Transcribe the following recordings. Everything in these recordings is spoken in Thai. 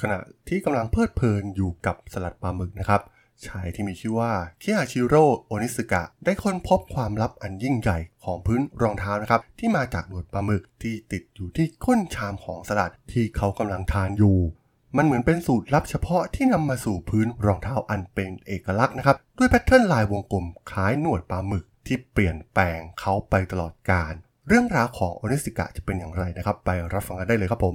ขณะที่กำลังเพลิดเพลินอยู่กับสลัดปลาหมึกนะครับ ชายที่มีชื่อว่าเคิอาชิโร่โอนิสกะ ได้ค้นพบความลับอันยิ่งใหญ่ของพื้นรองเท้านะครับ ที่มาจากหนวดปลาหมึกที่ติดอยู่ที่ก้นชามของสลัดที่เขากำลังทานอยู่มันเหมือนเป็นสูตรลับเฉพาะที่นำมาสู่พื้นรองเท้าอันเป็นเอกลักษณ์นะครับ ด้วยแพทเทิร์นลายวงกลมคล้ายหนวดปลาหมึกที่เปลี่ยนแปลงเขาไปตลอดกาลเรื่องราวของโอนิสกะจะเป็นอย่างไรนะครับ ไปรับฟังกันได้เลยครับผม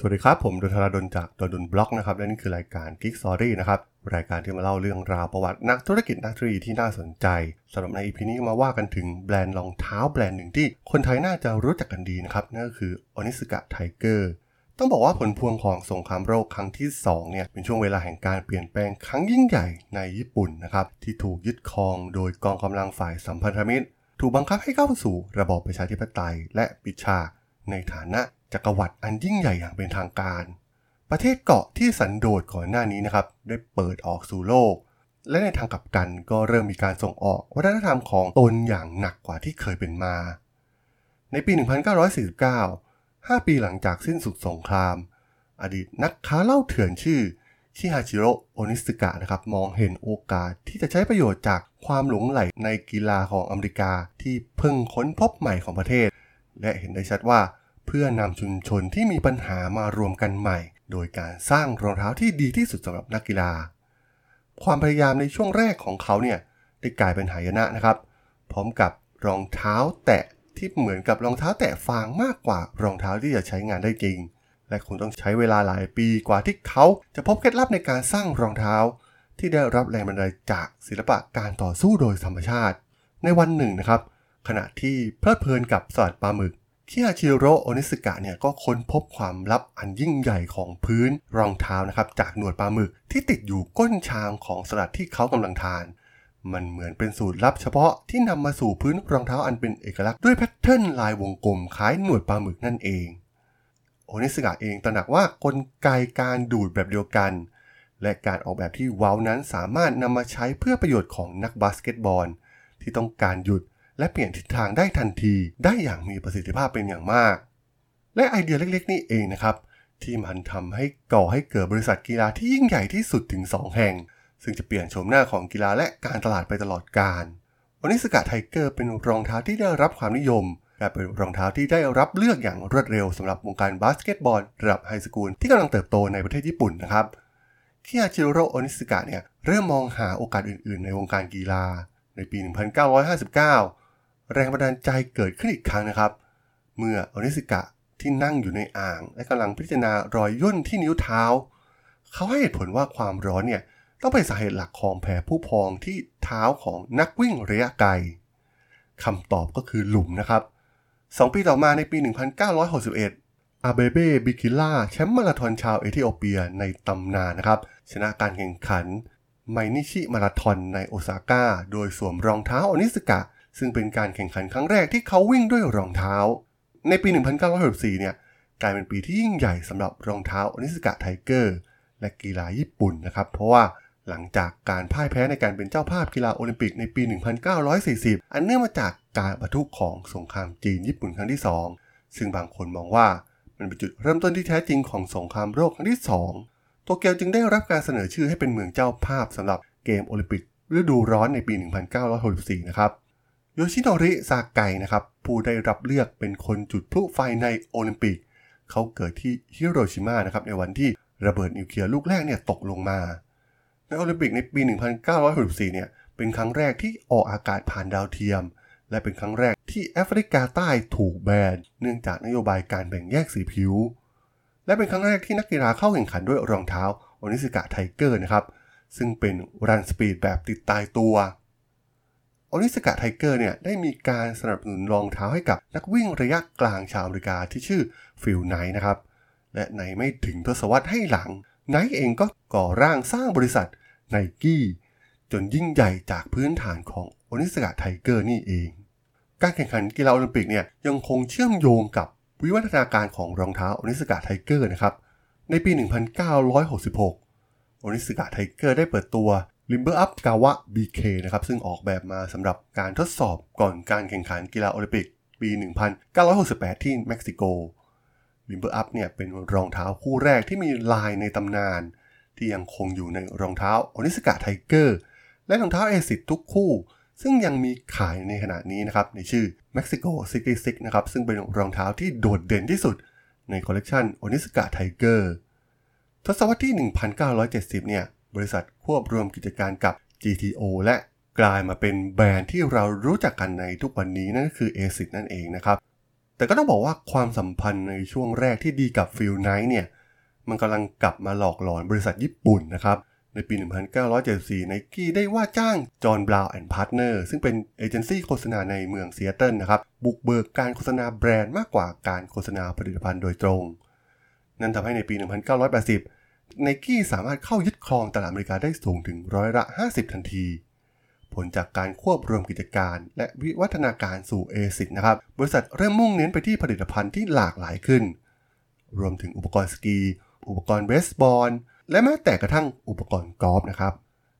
สวัสดีครับ ผมดนทราดนจากดนดนบล็อกนะครับและนี่คือรายการ Geek Story นะครับรายการที่มาเล่าเรื่องราวประวัตินักธุรกิจนักธุรกิจที่น่าสนใจสำหรับใน EP นี้มาว่ากันถึงแบรนด์รองเท้าแบรนด์หนึ่งที่คนไทยน่าจะรู้จักกันดีนะครับนั่นก็คือ Onitsuka Tiger ต้องบอกว่าผลพวงของสงครามโลกครั้งที่ 2 เนี่ย เป็นช่วงเวลาแห่งการเปลี่ยนแปลงครั้งยิ่งใหญ่ในญี่ปุ่นนะครับ ที่ถูกยึดครองโดยกองกำลังฝ่ายสัมพันธมิตร ถูกบังคับให้เข้าสู่ระบอบประชาธิปไตยและปิดฉากในฐานะ จักรวรรดิอันยิ่งใหญ่อย่างเป็นทางการ ประเทศเกาะที่สันโดษก่อนหน้านี้นะครับ ได้เปิดออกสู่โลก และในทางกลับกันก็เริ่มมีการส่งออกวัฒนธรรมของตนอย่างหนักกว่าที่เคยเป็นมา ในปี 1949 5 ปีหลังจากสิ้นสุดสงคราม อดีตนักค้าเหล้าเถื่อนชื่อชิฮาจิโร่โอนิสึกะนะครับมองเห็นโอกาสที่จะใช้ประโยชน์จากความหลงไหลในกีฬาของอเมริกาที่เพิ่งค้นพบใหม่ของประเทศ และเห็นได้ชัดว่า เพื่อนำชุมชนที่มีปัญหามารวมกันใหม่ โดยการสร้างรองเท้าที่ดีที่สุดสำหรับนักกีฬา ความพยายามในช่วงแรกของเขาเนี่ยได้กลายเป็นหายนะนะครับ พร้อมกับรองเท้าแตะที่เหมือนกับรองเท้าแตะฟางมากกว่ารองเท้าที่จะใช้งานได้จริง และคงต้องใช้เวลาหลายปีกว่าที่เขาจะพบเคล็ดลับในการสร้างรองเท้า ที่ได้รับแรงบันดาลจากศิลปะการต่อสู้โดยธรรมชาติ ในวันหนึ่งนะครับ ขณะที่เพลิดเพลินกับสลัดปลาหมึก คิฮาชิโร่โอนิสกะเนี่ยก็ค้นพบความลับอันยิ่งใหญ่ของพื้นรองเท้านะครับจากหนวดปลาหมึกที่ติดอยู่ก้นชามของสลัดที่เขากำลังทาน มันเหมือนเป็นสูตรลับเฉพาะที่นำมาสู่พื้นรองเท้าอันเป็นเอกลักษณ์ด้วย pattern ลายวงกลมคล้ายหนวดปลาหมึกนั่นเอง โอนิสกะเองตระหนักว่ากลไกการดูดแบบเดียวกัน และการออกแบบที่เว้านั้นสามารถนำมาใช้เพื่อประโยชน์ของนักบาสเกตบอล ที่ต้องการหยุด และเปลี่ยนทิศทางได้ทันทีได้อย่างมีประสิทธิภาพเป็นอย่างมาก และไอเดียเล็กๆ นี่เองนะครับ ที่มันทำให้ก่อให้เกิดบริษัทกีฬาที่ยิ่งใหญ่ที่สุดถึง 2 แห่ง ซึ่งจะเปลี่ยนโฉมหน้าของกีฬาและการตลาดไปตลอดกาลโอนิสกะไทเกอร์เป็นรองเท้าที่ได้รับความนิยมและเป็นรองเท้าที่ได้รับเลือกอย่างรวดเร็วสำหรับวงการบาสเกตบอลระดับ high school ที่กำลังเติบโตในประเทศญี่ปุ่นนะครับคิอาจิโร่โอนิสกะเนี่ยเริ่มมองหาโอกาสอื่นๆ ในวงการกีฬา ในปี 1959 แรงบันดาลใจเกิดขึ้นอีกครั้งนะครับ เมื่ออนิสิกะที่นั่งอยู่ในอ่าง และกำลังพิจารณารอยย่นที่นิ้วเท้า เขาให้เหตุผลว่าความร้อนเนี่ยต้องเป็นสาเหตุหลักของแผลผู้พองที่เท้าของนักวิ่งระยะไกลคำตอบก็คือหลุมนะครับ 2 ปีต่อมาในปี 1961 อาเบเบบิคิล่าแชมป์มาราธอนชาวเอธิโอเปียในตำนานนะครับ ชนะการแข่งขันไมนิชิมาราธอนในโอซาก้า โดยสวมรองเท้าโอนิสกะ ซึ่งเป็นการแข่งขันครั้งแรกที่เขาวิ่งด้วยรองเท้า ในปี 1964 เนี่ยกลายเป็นปีที่ยิ่งใหญ่สำหรับรองเท้าโอนิสกะไทเกอร์และกีฬาญี่ปุ่นนะครับ เพราะว่าหลังจากการพ่ายแพ้ในการเป็นเจ้าภาพกีฬาโอลิมปิกในปี 1940 อันเนื่องมาจากการปะทุของสงครามจีนญี่ปุ่นครั้งที่ 2 ซึ่งบางคนมองว่ามันเป็นจุดเริ่มต้นที่แท้จริงของสงครามโลกครั้งที่ 2 โตเกียวจึงได้รับการเสนอชื่อให้เป็นเมืองเจ้าภาพสำหรับเกมโอลิมปิกฤดูร้อนในปี 1964 นะครับ โยชิโนริซาไกนะครับผู้ได้รับเลือกเป็นคนจุดพลุไฟในโอลิมปิก เขาเกิดที่ฮิโรชิมานะครับในวันที่ระเบิดนิวเคลียร์ลูกแรกเนี่ยตกลงมา ในโอลิมปิกในปี 1964 เนี่ยเป็นครั้งแรกที่ออกอากาศผ่านดาวเทียม และเป็นครั้งแรกที่แอฟริกาใต้ถูกแบนเนื่องจากนโยบายการแบ่งแยกสีผิว และเป็นครั้งแรกที่นักกีฬาเข้าแข่งขันด้วยรองเท้าโอนิสกะไทเกอร์นะครับซึ่งเป็น Runspark แบบติดตายตัว โอนิสกะไทเกอร์เนี่ยได้มีการสนับสนุนรองเท้าให้กับนักวิ่งระยะกลางชาวอเมริกาที่ชื่อฟิลไนท์นะครับ และในไม่ถึงทศวรรษให้หลังไนท์เองก็ก่อร่างสร้างบริษัทไนกี้จนยิ่งใหญ่จากพื้นฐานของโอนิสกะไทเกอร์นี่เอง การแข่งขันกีฬาโอลิมปิกเนี่ยยังคงเชื่อมโยงกับวิวัฒนาการของรองเท้าโอนิสกะไทเกอร์นะครับ ในปี 1966 โอนิสกะไทเกอร์ได้เปิดตัว Limber Up Kawa BK นะครับซึ่งออกแบบมาสำหรับการทดสอบก่อนการแข่งขันกีฬาโอลิมปิก ปี 1968 ที่เม็กซิโก Limber Up เนี่ยเป็นรองเท้าคู่แรกที่มีลายในตำนาน ที่ยังคงอยู่ในรองเท้าโอนิสกะไทเกอร์และรองเท้าเอซิคทุกคู่ ซึ่งยังมีขายในขณะนี้นะครับในชื่อ Mexico 66นะครับซึ่งเป็นรองเท้าที่โดดเด่นที่สุดในคอลเลกชันโอนิสกะไทเกอร์ทศวรรษที่ 1970 เนี่ย บริษัทควบรวมกิจการกับ GTO และกลายมาเป็นแบรนด์ที่เรารู้จักกันในทุกวันนี้นั่นก็คือ ASICS นั่นเองนะครับ แต่ก็ต้องบอกว่าความสัมพันธ์ในช่วงแรกที่ดีกับ Phil Knight เนี่ย มันกำลังกลับมาหลอกหลอนบริษัทญี่ปุ่นนะครับ ในปี 1974 ไนกี้ได้ว่าจ้าง John Brown and Partners ซึ่งเป็นเอเจนซี่โฆษณาในเมืองเซีแอตเทิลนะครับ บุกเบิกการโฆษณาแบรนด์มากกว่าการโฆษณาผลิตภัณฑ์โดยตรง นั่นทำให้ในปี 1980 ไนกี้สามารถเข้ายึดครองตลาดอเมริกาได้สูงถึงร้อยละ 50 ทันที ผลจากการควบรวมกิจการ และวิวัฒนาการสู่ ASICS นะครับ บริษัทเริ่มมุ่งเน้นไปที่ผลิตภัณฑ์ที่หลากหลายขึ้น รวมถึงอุปกรณ์สกี อุปกรณ์เบสบอล และแม้แต่กระทั่งอุปกรณ์กอล์ฟนะครับ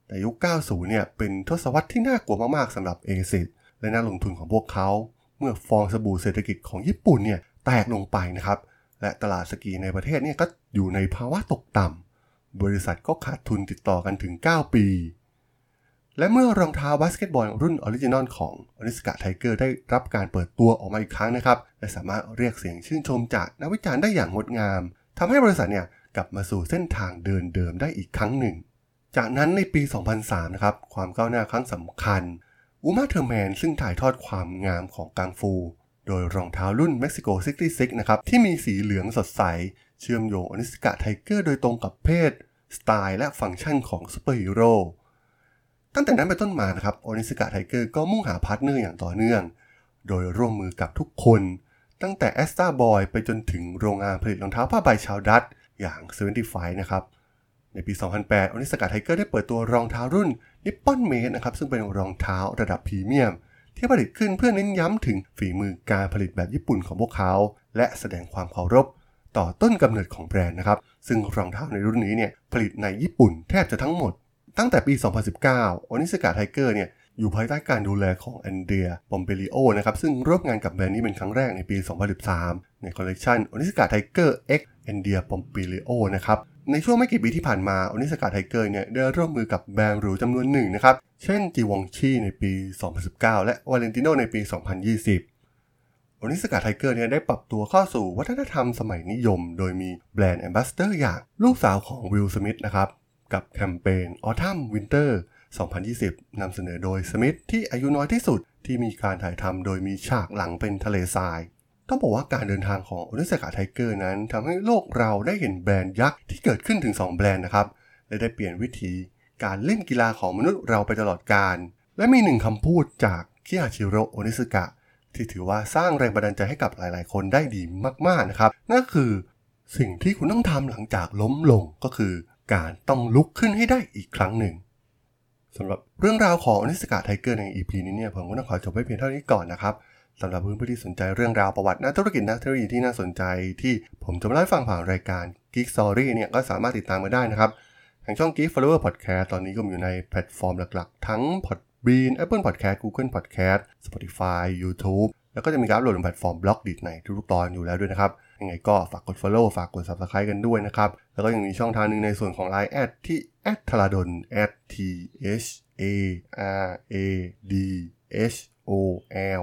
แต่ยุค 90 เนี่ยเป็นทศวรรษที่น่ากลัวมากๆสำหรับ ASICS และนักลงทุนของพวกเขา เมื่อฟองสบู่เศรษฐกิจของญี่ปุ่นเนี่ยแตกลงไปนะครับ และตลาดสกีในประเทศเนี่ยก็อยู่ในภาวะตกต่ำ บริษัทก็ขาดทุนติดต่อกันถึง 9 ปี และเมื่อรองเท้าบาสเกตบอลรุ่น original ของ Onitsuka Tiger ได้รับการเปิดตัวออกมาอีกครั้งนะครับ และสามารถเรียกเสียงชื่นชมจากนักวิจารณ์ได้อย่างงดงามทำให้บริษัทเนี่ยกลับมาสู่เส้นทางเดินเดิมได้อีกครั้งหนึ่ง จากนั้นในปี 2003 นะครับ ความก้าวหน้าครั้งสำคัญ Uma Thurman ซึ่งถ่ายทอดความงามของกังฟู โดยรองเท้ารุ่น Mexico 66 นะครับ ที่มีสีเหลืองสดใส เชื่อมโยง Onitsuka Tiger โดยตรงกับเพศ สไตล์และฟังก์ชันของซูเปอร์ฮีโร่ตั้งแต่นั้นเป็นต้นมานะครับ Onitsuka Tiger ก็มุ่งหา partner อย่างต่อเนื่อง โดยร่วมมือกับทุกคน ตั้งแต่ Astro Boy ไปจนถึงโรงงานผลิตรองเท้าผ้าใบชาวดัตอย่าง 75 นะครับในปี 2008 Onitsuka Tiger ได้เปิดตัวรองเท้ารุ่น Nippon Made นะครับ ซึ่งเป็นรองเท้าระดับพรีเมียม ที่ผลิตขึ้นเพื่อเน้นย้ำถึงฝีมือการผลิตแบบญี่ปุ่นของพวกเขา และแสดงความเคารพต่อต้นกำเนิดของแบรนด์นะครับ ซึ่งรองเท้าในรุ่นนี้เนี่ยผลิตในญี่ปุ่นแทบจะทั้งหมด ตั้งแต่ปี 2019 Onitsuka Tiger เนี่ยอยู่ภายใต้การดูแลของ Andrea Pompilio นะครับซึ่งร่วมงานกับแบรนด์นี้เป็นครั้งแรกในปี 2013 ในคอลเลกชันโ Onitsuka Tiger X แอนเดียปอมเปริโอนะครับ ในช่วงไม่กี่ปีที่ผ่านมาอนิสกะไทเกอร์เนี่ยได้ร่วมมือกับแบรนด์หรูจำนวนหนึ่งนะครับ เช่น Givenchy ในปี 2019 และวาเลนติโนในปี 2020 Onitsuka Tiger เนี่ยได้ปรับตัวเข้าสู่วัฒนธรรมสมัยนิยม โดยมี brand ambassador อย่างลูกสาวของ Will Smith นะครับ กับแคมเปญ Autumn Winter 2020 นำเสนอโดยสมิธที่อายุน้อยที่สุดที่มีการถ่ายทำโดยมีฉากหลังเป็นทะเลทราย ต้องบอกว่าการเดินทางของโอนิสกะไทเกอร์นั้นทำให้โลกเราได้เห็นแบรนด์ยักษ์ที่เกิดขึ้นถึง 2 แบรนด์นะครับ และได้เปลี่ยนวิธีการเล่นกีฬาของมนุษย์เราไปตลอดกาล และมีหนึ่งคำพูดจากคิอาชิโร่โอนิสกะที่ถือว่าสร้างแรงบันดาลใจให้กับหลาย ๆ คนได้ดีมาก ๆ นะครับ นั่นคือสิ่งที่คุณต้องทำหลังจากล้มลงก็คือ การต้องลุกขึ้นให้ได้อีกครั้งหนึ่งสำหรับเรื่องราวของ Onitsuka Tiger ใน EP นี้เนี่ยผมก็ต้องขอจบไว้เพียงเท่านี้ก่อนนะครับ สำหรับเพื่อนๆที่สนใจเรื่องราวประวัตินักธุรกิจนักเทคโนโลยีที่น่าสนใจที่ผมจะมาเล่าให้ฟังผ่านรายการ Geek Story เนี่ยก็สามารถติดตามมาได้นะครับทางช่อง Geek Forever Podcast ตอนนี้ก็มีอยู่ในแพลตฟอร์มหลักๆ ทั้ง Podbean Apple Podcast Google Podcast Spotify YouTube แล้วก็จะมีการอัปโหลดลงแพลตฟอร์ม Blockdit ในทุกๆตอนอยู่แล้วด้วยนะครับยังไงก็ฝากกด Follow ฝากกด Subscribe กันด้วยนะครับ แล้วก็ยังมีช่องทางหนึ่งในส่วนของ Line add ที่ t h a l a d o n t h a r a d h o l